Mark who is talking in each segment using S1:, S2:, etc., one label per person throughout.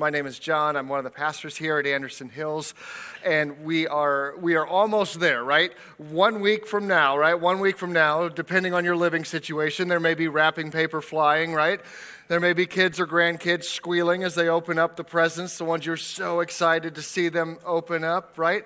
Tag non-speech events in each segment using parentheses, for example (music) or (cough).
S1: My name is John. I'm one of the pastors here at Anderson Hills, and we are we are almost there, right? One week from now, right? One week from now, depending on your living situation, there may be wrapping paper flying, right? There may be kids or grandkids squealing as they open up the presents, the ones you're so excited to see them open up, right?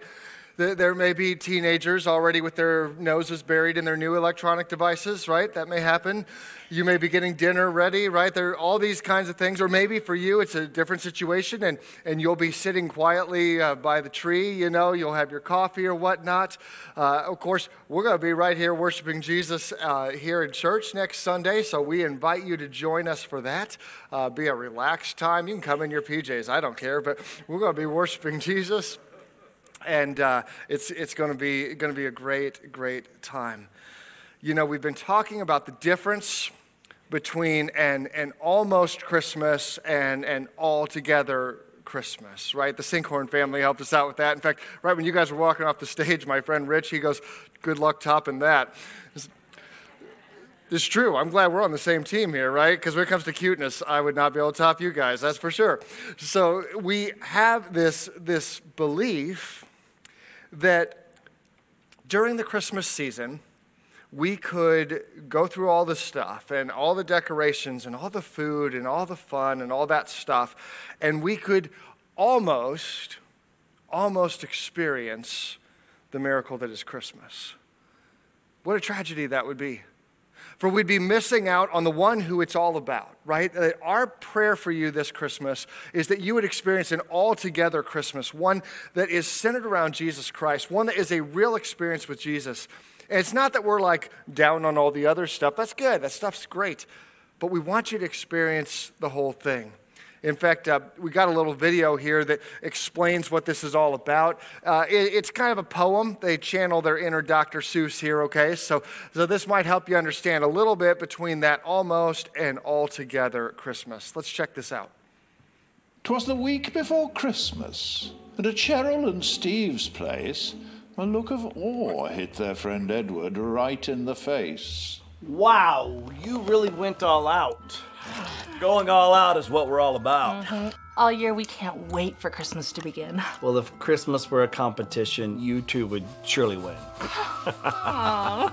S1: There may be teenagers already with their noses buried in their new electronic devices, right? That may happen. You may be getting dinner ready, right? There are all these kinds of things. Or maybe for you, it's a different situation and, and you'll be sitting quietly uh, by the tree, you know, you'll have your coffee or whatnot. Uh, of course, we're going to be right here worshiping Jesus uh, here in church next Sunday, so we invite you to join us for that. Uh, be a relaxed time. You can come in your PJs, I don't care, but we're going to be worshiping Jesus and uh, it's, it's going to be going to be a great, great time. You know, we've been talking about the difference between an, an almost Christmas and an altogether Christmas, right? The Sinkhorn family helped us out with that. In fact, right when you guys were walking off the stage, my friend Rich, he goes, Good luck topping that. It's true. I'm glad we're on the same team here, right? Because when it comes to cuteness, I would not be able to top you guys, that's for sure. So we have this, this belief that during the Christmas season, we could go through all the stuff and all the decorations and all the food and all the fun and all that stuff, and we could almost, almost experience the miracle that is Christmas. What a tragedy that would be for we'd be missing out on the one who it's all about, right? Uh, our prayer for you this Christmas is that you would experience an altogether Christmas, one that is centered around Jesus Christ, one that is a real experience with Jesus. And it's not that we're like down on all the other stuff. That's good, that stuff's great. But we want you to experience the whole thing. In fact, uh, we got a little video here that explains what this is all about. Uh, it, it's kind of a poem. They channel their inner Dr. Seuss here, okay? So, so this might help you understand a little bit between that almost and altogether Christmas. Let's check this out.
S2: Twas the week before Christmas, and at Cheryl and Steve's place, a look of awe hit their friend Edward right in the face.
S3: Wow, you really went all out. (sighs) Going all out is what we're all about. Mm-hmm.
S4: All year, we can't wait for Christmas to begin. (laughs)
S3: Well, if Christmas were a competition, you two would surely win. (laughs)
S4: I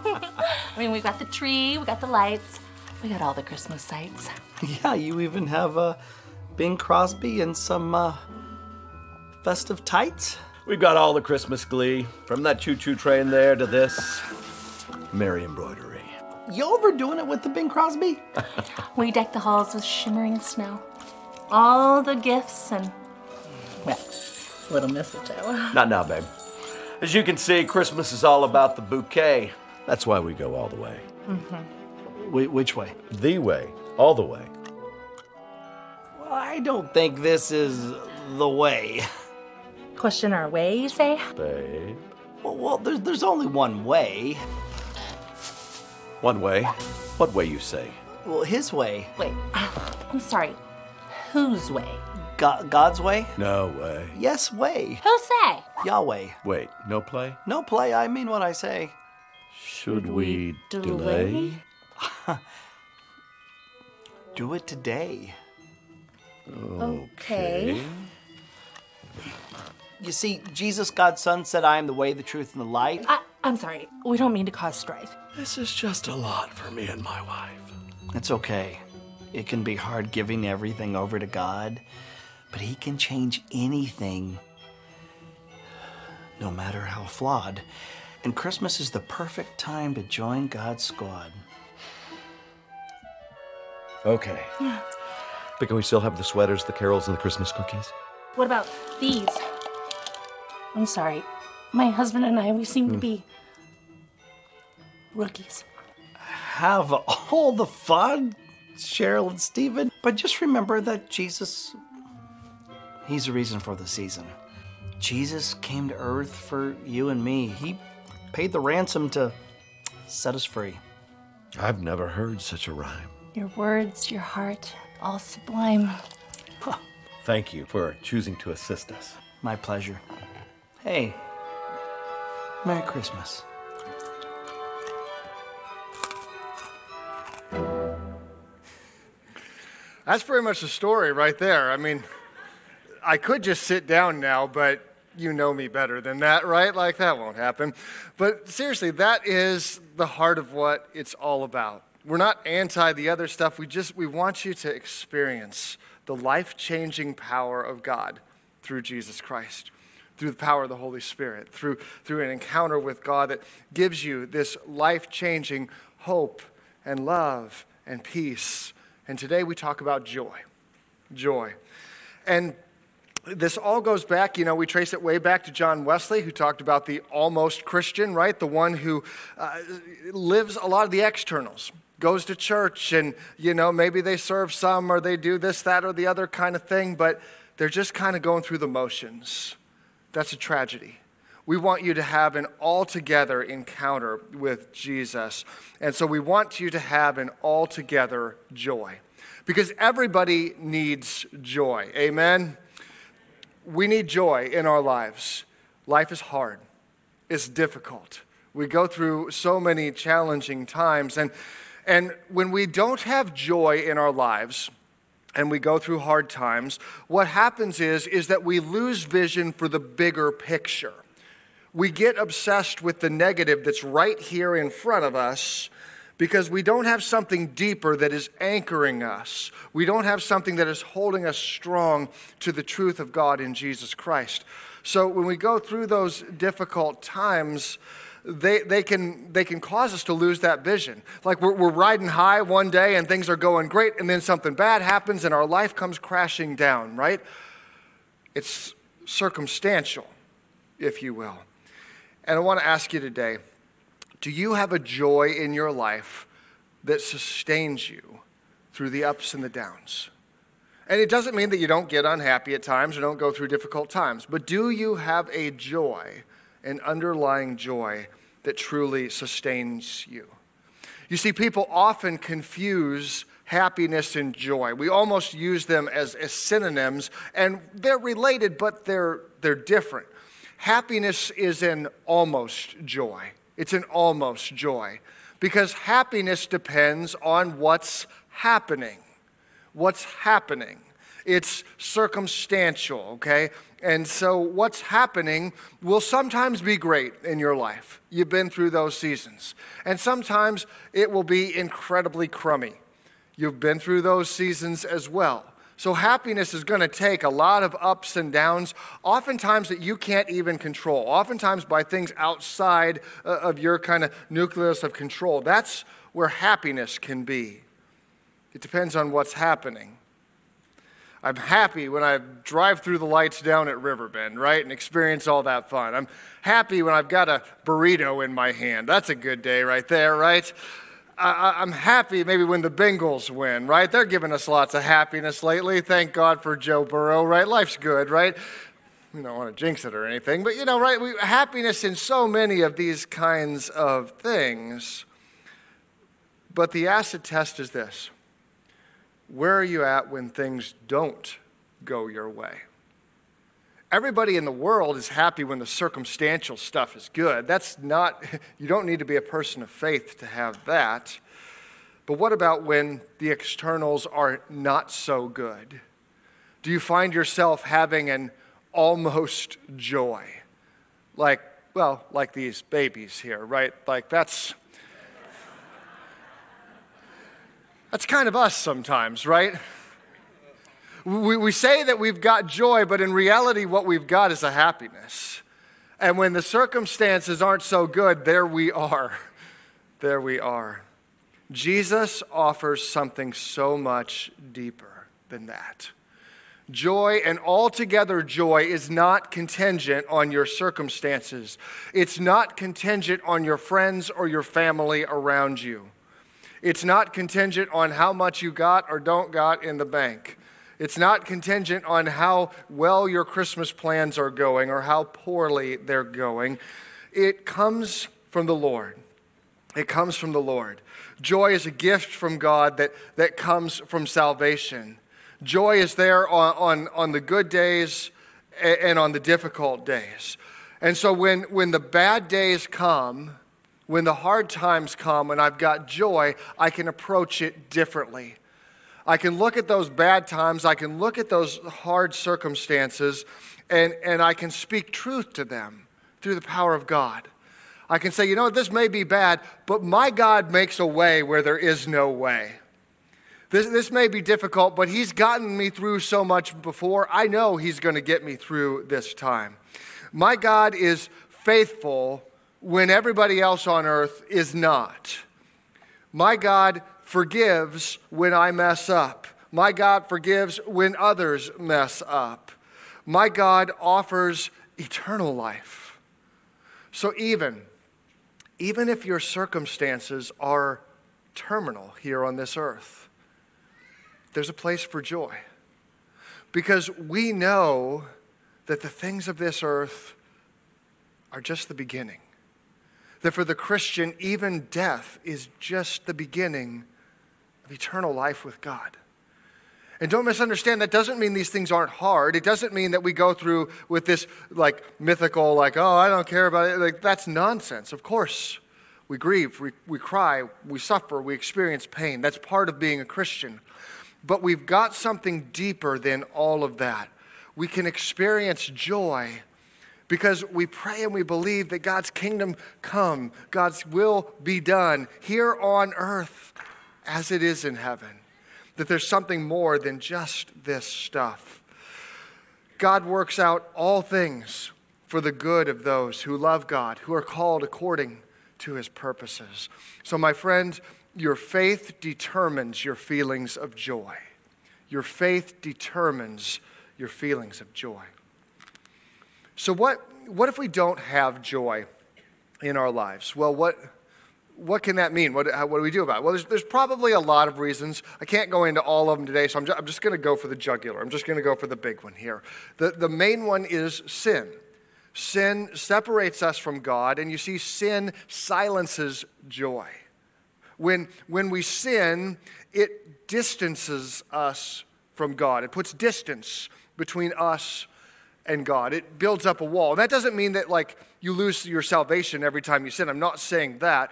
S4: mean, we've got the tree, we got the lights, we got all the Christmas sights. (laughs)
S3: Yeah, you even have uh, Bing Crosby and some uh, festive tights. We've got all the Christmas glee, from that choo-choo train there to this merry embroidery you overdoing it with the Bing Crosby? (laughs)
S4: we deck the halls with shimmering snow. All the gifts and, well, little mistletoe.
S3: Not now, babe. As you can see, Christmas is all about the bouquet. That's why we go all the way. Mm-hmm. Wh- which way? The way. All the way. Well, I don't think this is the way.
S4: Question our way, you say?
S3: Babe. Well, well there's, there's only one way. One way. What way, you say? Well, his way.
S4: Wait, I'm sorry. Whose way?
S3: God, God's way? No way. Yes, way.
S4: Who say?
S3: Yahweh. Wait, no play? No play, I mean what I say. Should we delay? (laughs) Do it today.
S4: Okay.
S3: You see, Jesus, God's Son, said, I am the way, the truth, and the life.
S4: I, I'm sorry. We don't mean to cause strife.
S3: This is just a lot for me and my wife. It's okay. It can be hard giving everything over to God, but He can change anything, no matter how flawed. And Christmas is the perfect time to join God's squad. Okay. But can we still have the sweaters, the carols, and the Christmas cookies?
S4: What about these? I'm sorry. My husband and I, we seem to hmm. be rookies.
S3: Have all the fun, Cheryl and Stephen. But just remember that Jesus, He's the reason for the season. Jesus came to earth for you and me. He paid the ransom to set us free. I've never heard such a rhyme.
S4: Your words, your heart, all sublime.
S3: Huh. Thank you for choosing to assist us. My pleasure. Hey, Merry Christmas.
S1: That's pretty much the story right there. I mean, I could just sit down now, but you know me better than that, right? Like that won't happen. But seriously, that is the heart of what it's all about. We're not anti the other stuff. We just we want you to experience the life-changing power of God through Jesus Christ, through the power of the Holy Spirit, through through an encounter with God that gives you this life-changing hope and love and peace. And today we talk about joy. Joy. And this all goes back, you know, we trace it way back to John Wesley, who talked about the almost Christian, right? The one who uh, lives a lot of the externals, goes to church, and, you know, maybe they serve some or they do this, that, or the other kind of thing, but they're just kind of going through the motions. That's a tragedy. We want you to have an altogether encounter with Jesus. And so we want you to have an altogether joy because everybody needs joy. Amen? we need joy in our lives. Life is hard, it's difficult. We go through so many challenging times. And, and when we don't have joy in our lives, and we go through hard times, what happens is, is that we lose vision for the bigger picture. We get obsessed with the negative that's right here in front of us because we don't have something deeper that is anchoring us. We don't have something that is holding us strong to the truth of God in Jesus Christ. So when we go through those difficult times, they, they, can, they can cause us to lose that vision. Like we're, we're riding high one day and things are going great, and then something bad happens and our life comes crashing down, right? It's circumstantial, if you will. And I want to ask you today do you have a joy in your life that sustains you through the ups and the downs? And it doesn't mean that you don't get unhappy at times or don't go through difficult times, but do you have a joy, an underlying joy that truly sustains you? You see, people often confuse happiness and joy. We almost use them as, as synonyms, and they're related, but they're, they're different. Happiness is an almost joy. It's an almost joy because happiness depends on what's happening. What's happening? It's circumstantial, okay? And so what's happening will sometimes be great in your life. You've been through those seasons. And sometimes it will be incredibly crummy. You've been through those seasons as well. So, happiness is going to take a lot of ups and downs, oftentimes that you can't even control, oftentimes by things outside uh, of your kind of nucleus of control. That's where happiness can be. It depends on what's happening. I'm happy when I drive through the lights down at Riverbend, right, and experience all that fun. I'm happy when I've got a burrito in my hand. That's a good day right there, right? I, am happy maybe when the Bengals win, right? They're giving us lots of happiness lately. Thank God for Joe Burrow, right? Life's good, right? We don't want to jinx it or anything, but you know, right? We, happiness in so many of these kinds of things. But the acid test is this where are you at when things don't go your way? Everybody in the world is happy when the circumstantial stuff is good. That's not, (laughs) you don't need to be a person of faith to have that. But what about when the externals are not so good? Do you find yourself having an almost joy? Like, well, like these babies here, right? Like that's that's kind of us sometimes, right? We, we say that we've got joy, but in reality, what we've got is a happiness. And when the circumstances aren't so good, there we are. (laughs) There we are. Jesus offers something so much deeper than that. Joy and altogether joy is not contingent on your circumstances. It's not contingent on your friends or your family around you. It's not contingent on how much you got or don't got in the bank. It's not contingent on how well your Christmas plans are going or how poorly they're going. It comes from the Lord. It comes from the Lord. Joy is a gift from God that, that comes from salvation. Joy is there on, on, on the good days and on the difficult days. And so when, when the bad days come, when the hard times come and I've got joy, I can approach it differently. I can look at those bad times, I can look at those hard circumstances, and, and I can speak truth to them through the power of God. I can say, you know, this may be bad, but my God makes a way where there is no way. This, this may be difficult, but He's gotten me through so much before. I know He's going to get me through this time. My God is faithful when everybody else on earth is not. My God forgives when I mess up. My God forgives when others mess up. My God offers eternal life. So even even if your circumstances are terminal here on this earth, there's a place for joy. Because we know that the things of this earth are just the beginning. That for the Christian, even death is just the beginning of eternal life with God. And don't misunderstand, that doesn't mean these things aren't hard. It doesn't mean that we go through with this like mythical, like, oh, I don't care about it. Like, that's nonsense. Of course, we grieve, we, we cry, we suffer, we experience pain. That's part of being a Christian. But we've got something deeper than all of that. We can experience joy because we pray and we believe that God's kingdom come, God's will be done here on earth as it is in heaven. That there's something more than just this stuff. God works out all things for the good of those who love God, who are called according to his purposes. So, my friend, your faith determines your feelings of joy. Your faith determines your feelings of joy. So, what, what if we don't have joy in our lives? Well, what, what can that mean? What, how, what do we do about it? Well, there's, there's probably a lot of reasons. I can't go into all of them today, so I'm just, I'm just going to go for the jugular. I'm just going to go for the big one here. The, the main one is sin. Sin separates us from God, and you see, sin silences joy. When, when we sin, it distances us from God. It puts distance between us and God. It builds up a wall. And That doesn't mean that like you lose your salvation every time you sin. I'm not saying that.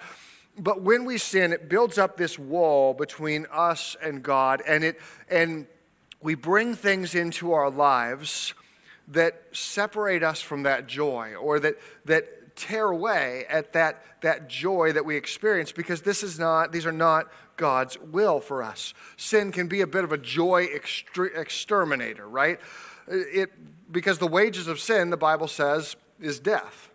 S1: But when we sin, it builds up this wall between us and God and it and we bring things into our lives that separate us from that joy or that that tear away at that, that joy that we experience because this is not, these are not God's will for us. Sin can be a bit of a joy exterminator, right? It, because the wages of sin, the Bible says, is death.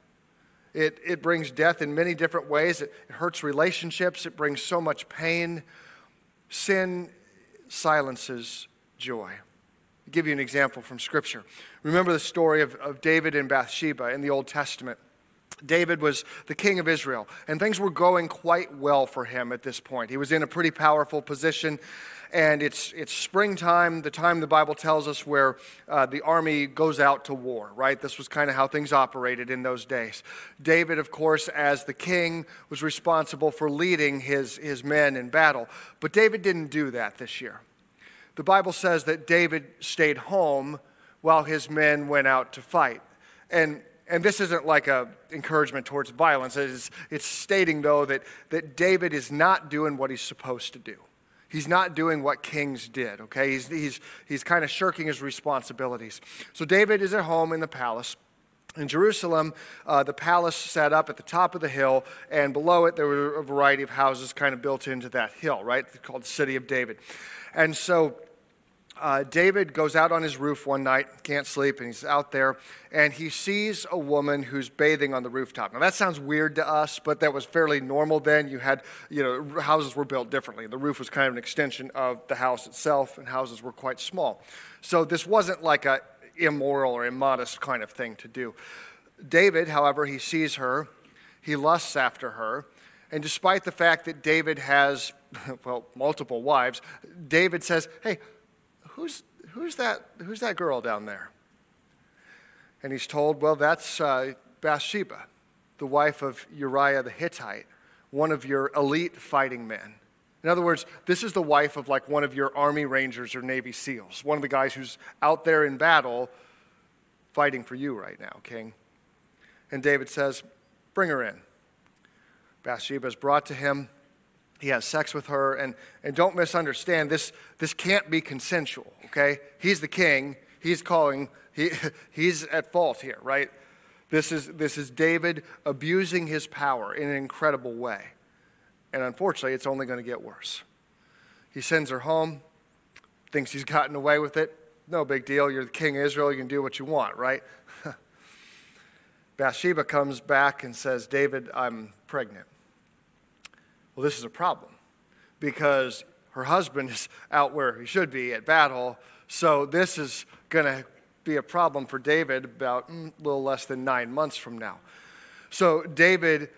S1: It, it brings death in many different ways. It, it hurts relationships. It brings so much pain. Sin silences joy. I'll give you an example from Scripture. Remember the story of, of David and Bathsheba in the Old Testament. David was the king of Israel, and things were going quite well for him at this point. He was in a pretty powerful position, and it's, it's springtime, the time the Bible tells us where uh, the army goes out to war, right? This was kind of how things operated in those days. David, of course, as the king, was responsible for leading his, his men in battle, but David didn't do that this year. The Bible says that David stayed home while his men went out to fight. And and this isn't like a encouragement towards violence. It's, it's stating, though, that, that David is not doing what he's supposed to do. He's not doing what kings did, okay? He's, he's, he's kind of shirking his responsibilities. So David is at home in the palace. In Jerusalem, uh, the palace sat up at the top of the hill, and below it, there were a variety of houses kind of built into that hill, right? It's called the City of David. And so uh, David goes out on his roof one night, can't sleep, and he's out there, and he sees a woman who's bathing on the rooftop. Now, that sounds weird to us, but that was fairly normal then. You had, you know, houses were built differently. The roof was kind of an extension of the house itself, and houses were quite small. So this wasn't like a immoral or immodest kind of thing to do. David, however, he sees her, he lusts after her, and despite the fact that David has, (laughs) well, multiple wives, David says, Hey, who's, who's, that, who's that girl down there? And he's told, Well, that's uh, Bathsheba, the wife of Uriah the Hittite, one of your elite fighting men. In other words, this is the wife of like one of your Army Rangers or Navy SEALs, one of the guys who's out there in battle fighting for you right now, King. And David says, Bring her in. Bathsheba is brought to him. He has sex with her. And, and don't misunderstand, this, this can't be consensual, okay? He's the king. He's calling, he, (laughs) he's at fault here, right? This is, this is David abusing his power in an incredible way. And unfortunately, it's only going to get worse. He sends her home, thinks he's gotten away with it. No big deal. You're the king of Israel. You can do what you want, right? (laughs) Bathsheba comes back and says, David, I'm pregnant. Well, this is a problem because her husband (laughs) is out where he should be at battle. So this is going to be a problem for David about mm, a little less than nine months from now. So David,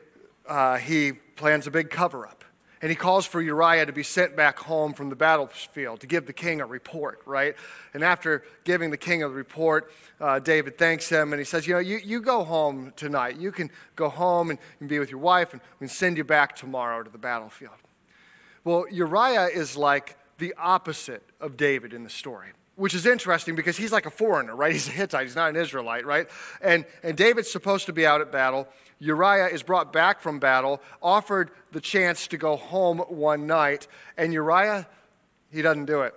S1: uh, he plans a big cover up. And he calls for Uriah to be sent back home from the battlefield to give the king a report, right? And after giving the king a report, uh, David thanks him and he says, You know, you, you go home tonight. You can go home and, and be with your wife, and we can send you back tomorrow to the battlefield. Well, Uriah is like the opposite of David in the story which is interesting because he's like a foreigner, right? He's a Hittite, he's not an Israelite, right? And, and David's supposed to be out at battle. Uriah is brought back from battle, offered the chance to go home one night, and Uriah, he doesn't do it.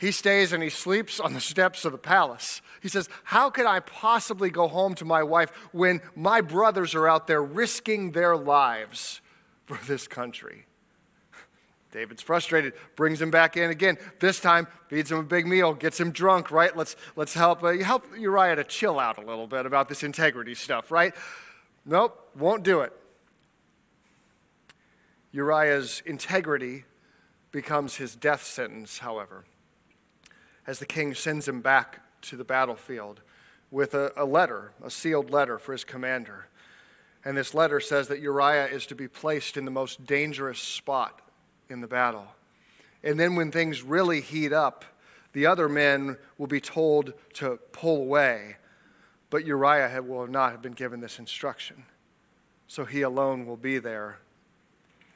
S1: He stays and he sleeps on the steps of the palace. He says, How could I possibly go home to my wife when my brothers are out there risking their lives for this country? (laughs) David's frustrated, brings him back in again. This time, feeds him a big meal, gets him drunk, right? Let's, let's help, uh, help Uriah to chill out a little bit about this integrity stuff, right? Nope, won't do it. Uriah's integrity becomes his death sentence, however, as the king sends him back to the battlefield with a, a letter, a sealed letter for his commander. And this letter says that Uriah is to be placed in the most dangerous spot in the battle. And then when things really heat up, the other men will be told to pull away. But Uriah will not have been given this instruction. So he alone will be there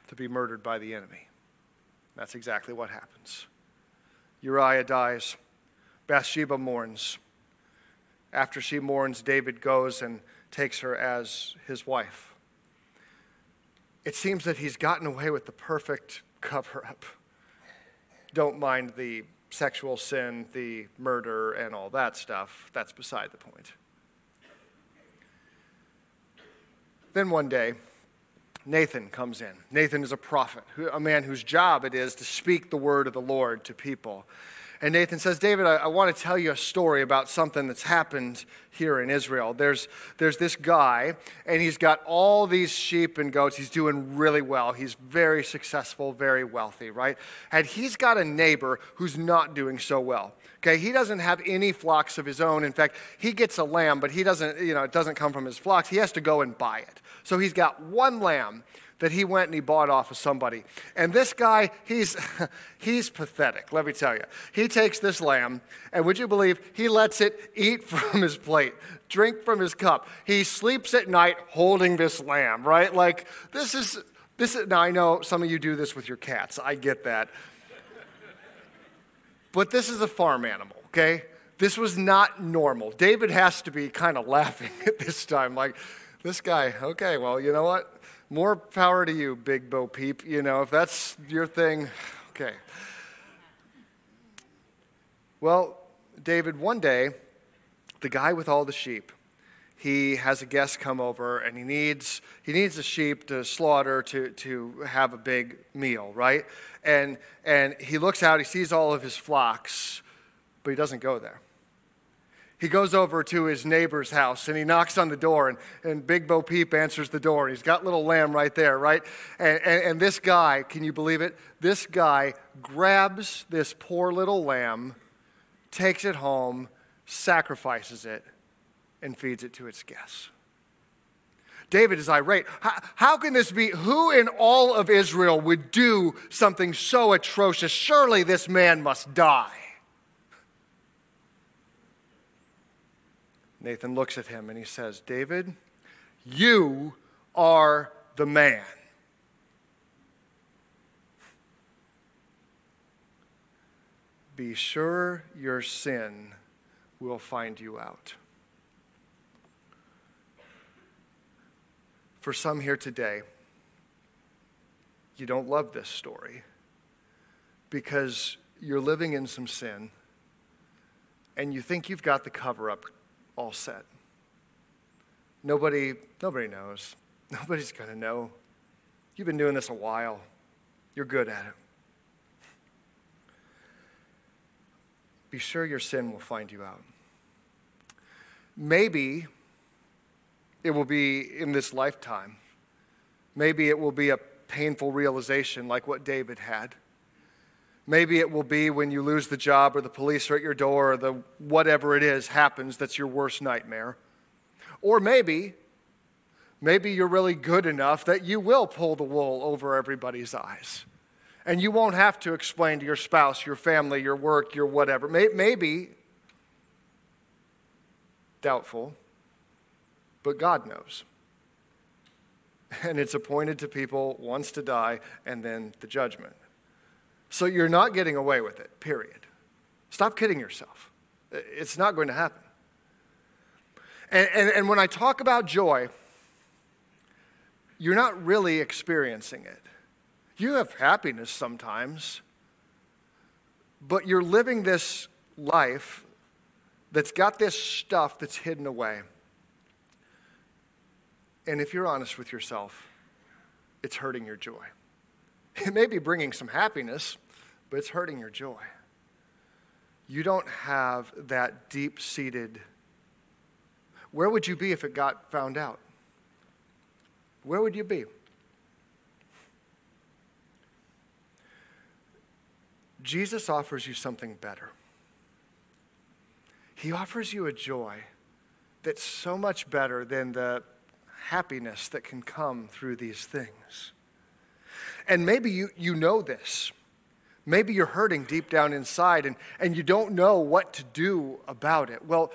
S1: to be murdered by the enemy. That's exactly what happens. Uriah dies. Bathsheba mourns. After she mourns, David goes and takes her as his wife. It seems that he's gotten away with the perfect cover up. Don't mind the sexual sin, the murder, and all that stuff. That's beside the point. Then one day, Nathan comes in. Nathan is a prophet, a man whose job it is to speak the word of the Lord to people. And Nathan says, David, I, I, want to tell you a story about something that's happened here in Israel. There's, there's this guy, and he's got all these sheep and goats. He's doing really well. He's very successful, very wealthy, right? And he's got a neighbor who's not doing so well. Okay, he doesn't have any flocks of his own. In fact, he gets a lamb, but he doesn't, you know, it doesn't come from his flocks. He has to go and buy it. So he's got one lamb that he went and he bought off of somebody. And this guy, he's, (laughs) he's pathetic, let me tell you. He takes this lamb, and would you believe he lets it eat (laughs) from his plate, drink from his cup. He sleeps at night holding this lamb, right? Like, this is, this is, now I know some of you do this with your cats, I get that. But this is a farm animal, okay? This was not normal. David has to be kind of laughing (laughs) at this time, like, this guy, okay, well, you know what? More power to you, Big Bo Peep. You know, if that's your thing, okay. Well, David, one day, the guy with all the sheep, he has a guest come over and he needs he needs a sheep to slaughter to, to have a big meal, right? And and he looks out, he sees all of his flocks, but he doesn't go there he goes over to his neighbor's house and he knocks on the door and, and big bo peep answers the door. And he's got little lamb right there right? And, and, and, this guy can you believe it? This guy grabs this poor little lamb takes it home sacrifices it and feeds it to its guests. David is irate. How, how can this be? Who in all of israel would do something so atrocious? Surely this man must die Nathan looks at him and he says, David, you are the man. Be sure your sin will find you out. For some here today, you don't love this story because you're living in some sin and you think you've got the cover up all set. Nobody, nobody knows. (laughs) Nobody's going to know. You've been doing this a while. You're good at it. Be sure your sin will find you out. Maybe it will be in this lifetime. Maybe it will be a painful realization like what David had. Maybe it will be when you lose the job or the police are at your door or the whatever it is happens that's your worst nightmare. Or maybe, maybe you're really good enough that you will pull the wool over everybody's eyes. And you won't have to explain to your spouse, your family, your work, your whatever. Maybe, doubtful, but God knows. And it's appointed to people once to die and then the judgment. So you're not getting away with it, period. Stop kidding yourself. It's not going to happen. And, and, and when I talk about joy, you're not really experiencing it. You have happiness sometimes, but you're living this life that's got this stuff that's hidden away. And if you're honest with yourself, it's hurting your joy. It may be bringing some happiness, but it's hurting your joy. You don't have that deep seated. Where would you be if it got found out? Where would you be? Jesus offers you something better. He offers you a joy that's so much better than the happiness that can come through these things. And maybe you, you know this. Maybe you're hurting deep down inside and, and you don't know what to do about it. Well,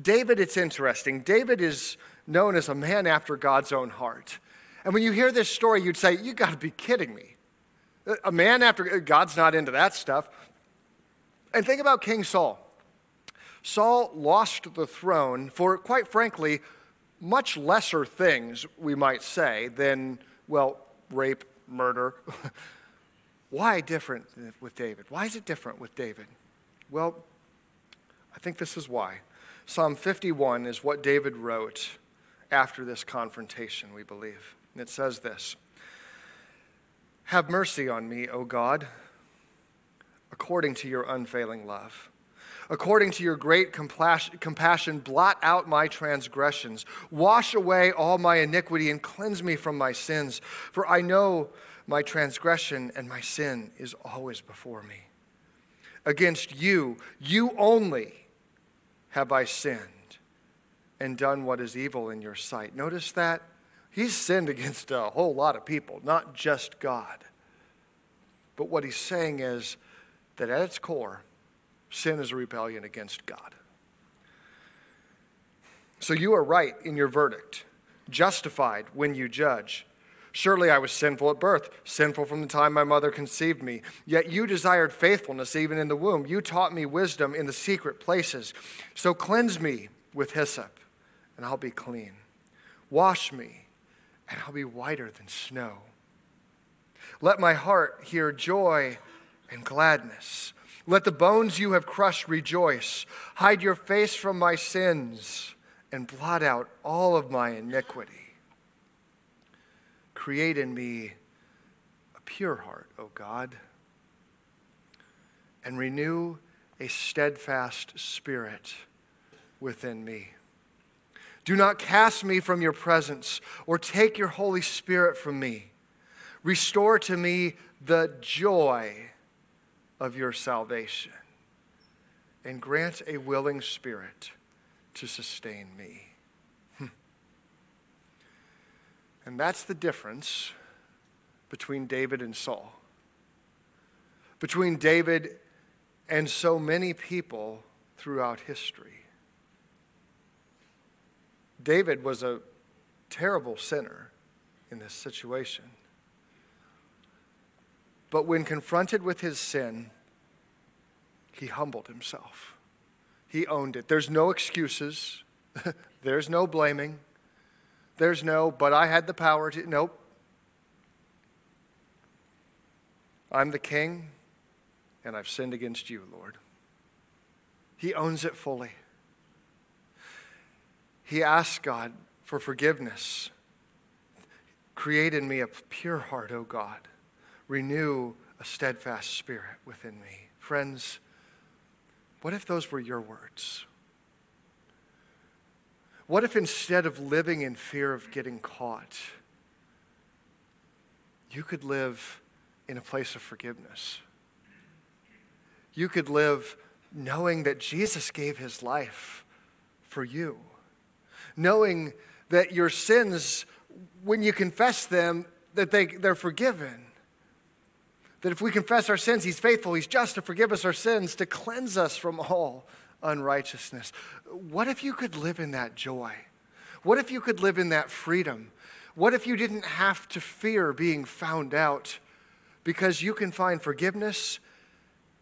S1: David, it's interesting. David is known as a man after God's own heart. And when you hear this story, you'd say, You got to be kidding me. A man after God's not into that stuff. And think about King Saul. Saul lost the throne for, quite frankly, much lesser things, we might say, than, well, rape, murder. (laughs) Why different with David? Why is it different with David? Well, I think this is why. Psalm 51 is what David wrote after this confrontation, we believe. And it says this Have mercy on me, O God, according to your unfailing love. According to your great compassion, blot out my transgressions. Wash away all my iniquity and cleanse me from my sins. For I know my transgression and my sin is always before me. Against you, you only, have I sinned and done what is evil in your sight. Notice that? He's sinned against a whole lot of people, not just God. But what he's saying is that at its core, sin is a rebellion against God. So you are right in your verdict, justified when you judge. Surely I was sinful at birth, sinful from the time my mother conceived me. Yet you desired faithfulness even in the womb. You taught me wisdom in the secret places. So cleanse me with hyssop, and I'll be clean. Wash me, and I'll be whiter than snow. Let my heart hear joy and gladness. Let the bones you have crushed rejoice. Hide your face from my sins and blot out all of my iniquity. Create in me a pure heart, O God, and renew a steadfast spirit within me. Do not cast me from your presence or take your Holy Spirit from me. Restore to me the joy of your salvation and grant a willing spirit to sustain me. Hmm. And that's the difference between David and Saul. Between David and so many people throughout history. David was a terrible sinner in this situation. But when confronted with his sin, he humbled himself. He owned it. There's no excuses, (laughs) there's no blaming. There's no, but I had the power to. Nope. I'm the king, and I've sinned against you, Lord. He owns it fully. He asks God for forgiveness. Create in me a pure heart, O God. Renew a steadfast spirit within me. Friends, what if those were your words? What if instead of living in fear of getting caught, you could live in a place of forgiveness? You could live knowing that Jesus gave his life for you, knowing that your sins, when you confess them, that they, they're forgiven. That if we confess our sins, he's faithful, he's just to forgive us our sins, to cleanse us from all unrighteousness. What if you could live in that joy? What if you could live in that freedom? What if you didn't have to fear being found out because you can find forgiveness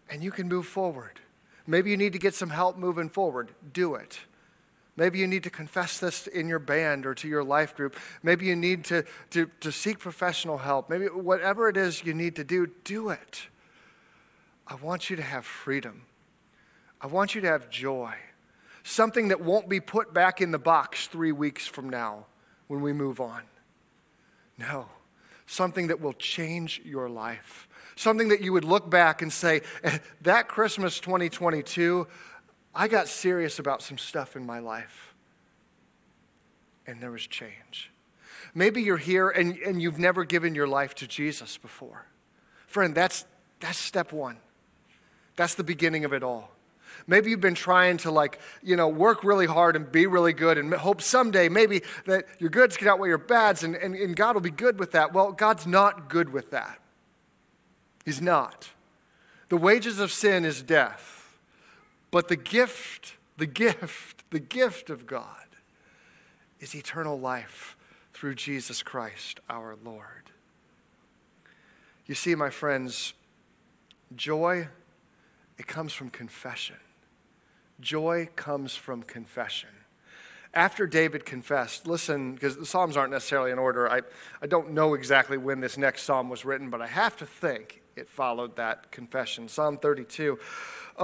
S1: and you can move forward? Maybe you need to get some help moving forward. Do it. Maybe you need to confess this in your band or to your life group. Maybe you need to, to, to seek professional help. Maybe whatever it is you need to do, do it. I want you to have freedom. I want you to have joy. Something that won't be put back in the box three weeks from now when we move on. No, something that will change your life. Something that you would look back and say, eh, that Christmas 2022, I got serious about some stuff in my life. And there was change. Maybe you're here and, and you've never given your life to Jesus before. Friend, that's, that's step one. That's the beginning of it all. Maybe you've been trying to like, you know, work really hard and be really good and hope someday maybe that your goods can outweigh your bads and, and, and God will be good with that. Well, God's not good with that. He's not. The wages of sin is death. But the gift, the gift, the gift of God is eternal life through Jesus Christ our Lord. You see, my friends, joy, it comes from confession. Joy comes from confession. After David confessed, listen, because the Psalms aren't necessarily in order. I, I don't know exactly when this next psalm was written, but I have to think it followed that confession. Psalm 32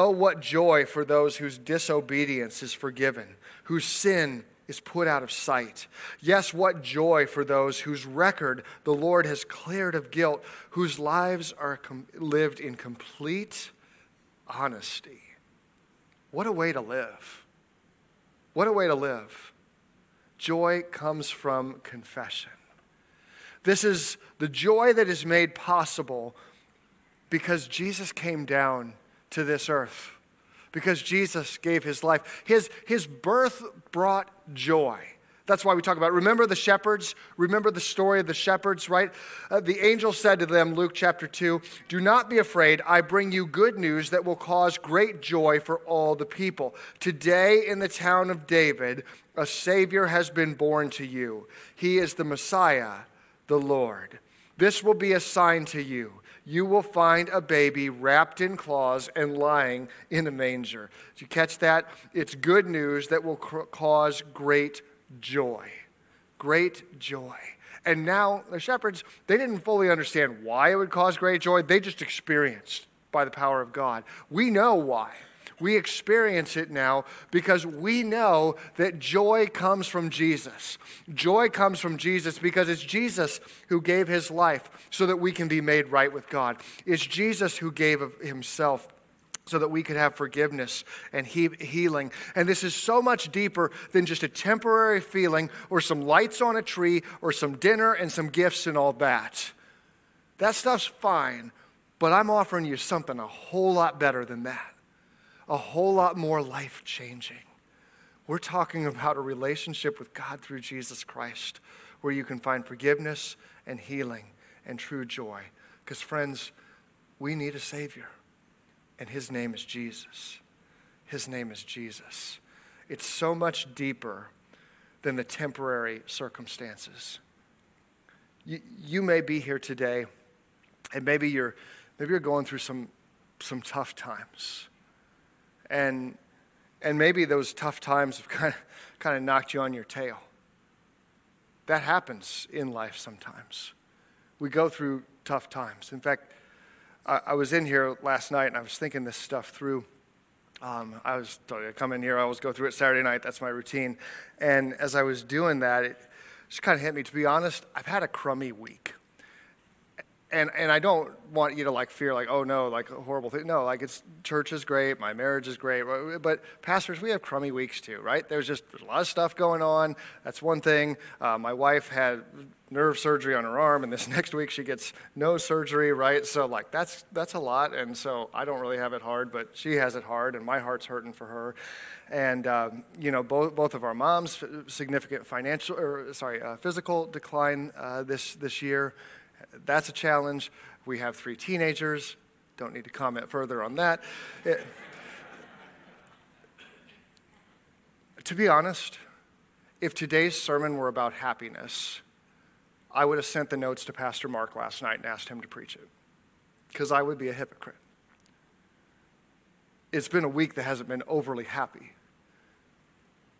S1: Oh, what joy for those whose disobedience is forgiven, whose sin is put out of sight. Yes, what joy for those whose record the Lord has cleared of guilt, whose lives are com- lived in complete honesty. What a way to live! What a way to live. Joy comes from confession. This is the joy that is made possible because Jesus came down to this earth, because Jesus gave his life. His, his birth brought joy. That's why we talk about. It. Remember the shepherds? Remember the story of the shepherds, right? Uh, the angel said to them, Luke chapter 2, Do not be afraid. I bring you good news that will cause great joy for all the people. Today in the town of David, a Savior has been born to you. He is the Messiah, the Lord. This will be a sign to you you will find a baby wrapped in cloths and lying in a manger. Did you catch that? It's good news that will cause great joy. Great joy. And now the shepherds, they didn't fully understand why it would cause great joy. They just experienced by the power of God. We know why. We experience it now because we know that joy comes from Jesus. Joy comes from Jesus because it's Jesus who gave his life so that we can be made right with God. It's Jesus who gave of himself so that we could have forgiveness and he- healing. And this is so much deeper than just a temporary feeling or some lights on a tree or some dinner and some gifts and all that. That stuff's fine, but I'm offering you something a whole lot better than that a whole lot more life changing. We're talking about a relationship with God through Jesus Christ where you can find forgiveness and healing and true joy. Because, friends, we need a Savior, and His name is Jesus. His name is Jesus. It's so much deeper than the temporary circumstances. You, you may be here today, and maybe you're, maybe you're going through some, some tough times and, and maybe those tough times have kind of, (laughs) kind of knocked you on your tail. That happens in life sometimes. We go through tough times. In fact, I, I was in here last night and I was thinking this stuff through. Um, I was I come in here, I always go through it Saturday night. That's my routine. And as I was doing that, it just kind of hit me. To be honest, I've had a crummy week and and I don't want you to like fear like oh no like a horrible thing no like it's church is great my marriage is great but pastors we have crummy weeks too right? There's just there's a lot of stuff going on. That's one thing. Uh, my wife had nerve surgery on her arm and this (laughs) next week she gets no surgery right? So like that's that's a lot and so I don't really have it hard but she has it hard and my heart's hurting for her. And um, you know both both of our moms significant financial or sorry uh, physical decline uh, this this year that's a challenge. We have three teenagers. Don't need to comment further on that. It, to be honest, if today's sermon were about happiness, I would have sent the notes to Pastor Mark last night and asked him to preach it because I would be a hypocrite. It's been a week that hasn't been overly happy,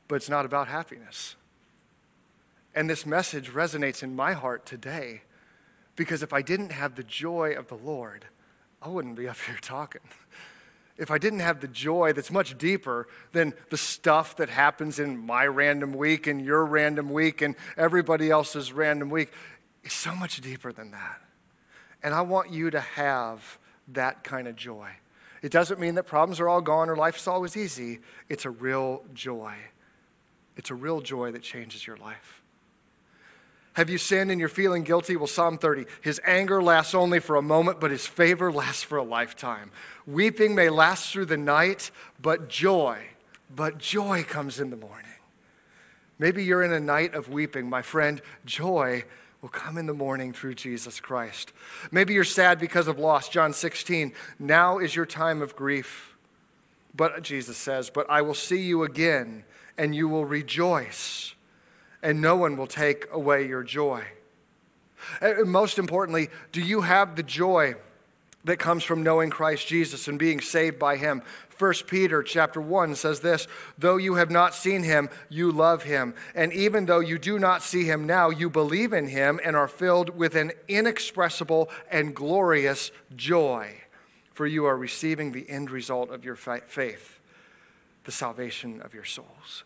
S1: but it's not about happiness. And this message resonates in my heart today because if I didn't have the joy of the Lord, I wouldn't be up here talking. If I didn't have the joy that's much deeper than the stuff that happens in my random week and your random week and everybody else's random week, it's so much deeper than that. And I want you to have that kind of joy. It doesn't mean that problems are all gone or life's always easy. It's a real joy. It's a real joy that changes your life. Have you sinned and you're feeling guilty? Well, Psalm 30. His anger lasts only for a moment, but his favor (laughs) lasts for a lifetime. Weeping may last through the night, but joy, but joy comes in the morning. Maybe you're in a night of weeping. My friend, joy will come in the morning through Jesus Christ. Maybe you're sad because of loss. John 16. Now is your time of grief. But Jesus says, But I will see you again, and you will rejoice and no one will take away your joy. And most importantly, do you have the joy that comes from knowing Christ Jesus and being saved by him? 1 Peter chapter 1 says this, though you have not seen him, you love him. And even though you do not see him now, you believe in him and are filled with an inexpressible and glorious joy, for you are receiving the end result of your faith, the salvation of your souls.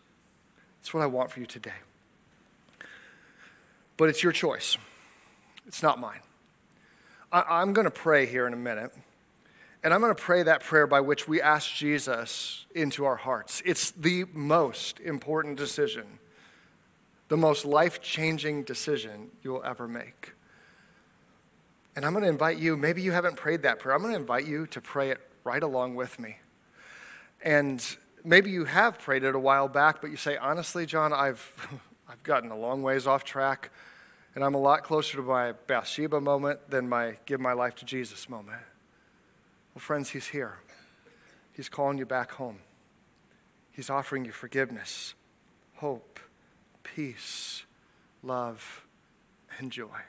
S1: That's what I want for you today but it's your choice. It's not mine. I, am going to pray here in a minute, and I'm going to pray that prayer by which we ask Jesus into our hearts. It's the most important decision, the most life changing decision you'll ever make. And I'm going to invite you, maybe you haven't prayed that prayer, I'm going to invite you to pray it right along with me. And maybe you have prayed it a while back, but you say, honestly, John, I've. (laughs) I've gotten a long ways off track, and I'm a lot closer to my Bathsheba moment than my give my life to Jesus moment. Well, friends, He's here. He's calling you back home. He's offering you forgiveness, hope, peace, love, and joy.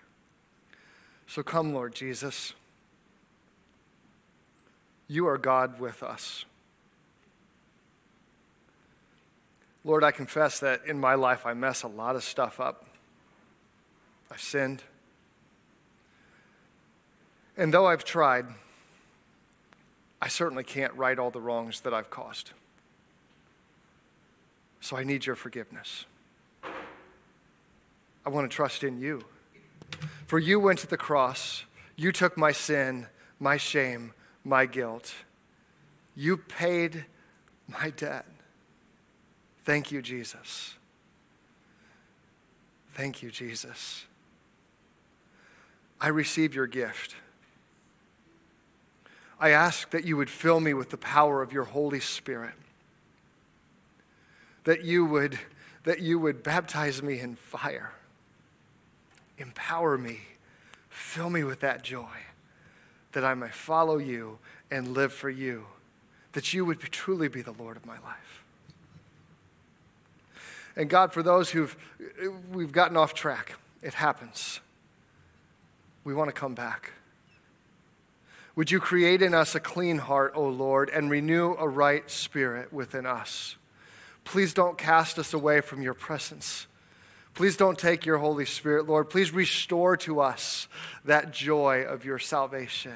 S1: So come, Lord Jesus. You are God with us. Lord, I confess that in my life I mess a lot of stuff up. I've sinned. And though I've tried, I certainly can't right all the wrongs that I've caused. So I need your forgiveness. I want to trust in you. For you went to the cross, you took my sin, my shame, my guilt. You paid my debt. Thank you, Jesus. Thank you, Jesus. I receive your gift. I ask that you would fill me with the power of your Holy Spirit. That you would, that you would baptize me in fire. Empower me. Fill me with that joy. That I may follow you and live for you. That you would truly be the Lord of my life. And God, for those who've we've gotten off track, it happens. We want to come back. Would you create in us a clean heart, O Lord, and renew a right spirit within us? Please don't cast us away from your presence. Please don't take your Holy Spirit, Lord. Please restore to us that joy of your salvation.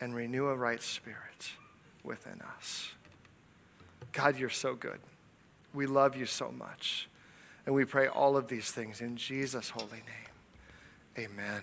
S1: and renew a right spirit within us. God, you're so good. We love you so much. And we pray all of these things in Jesus' holy name. Amen.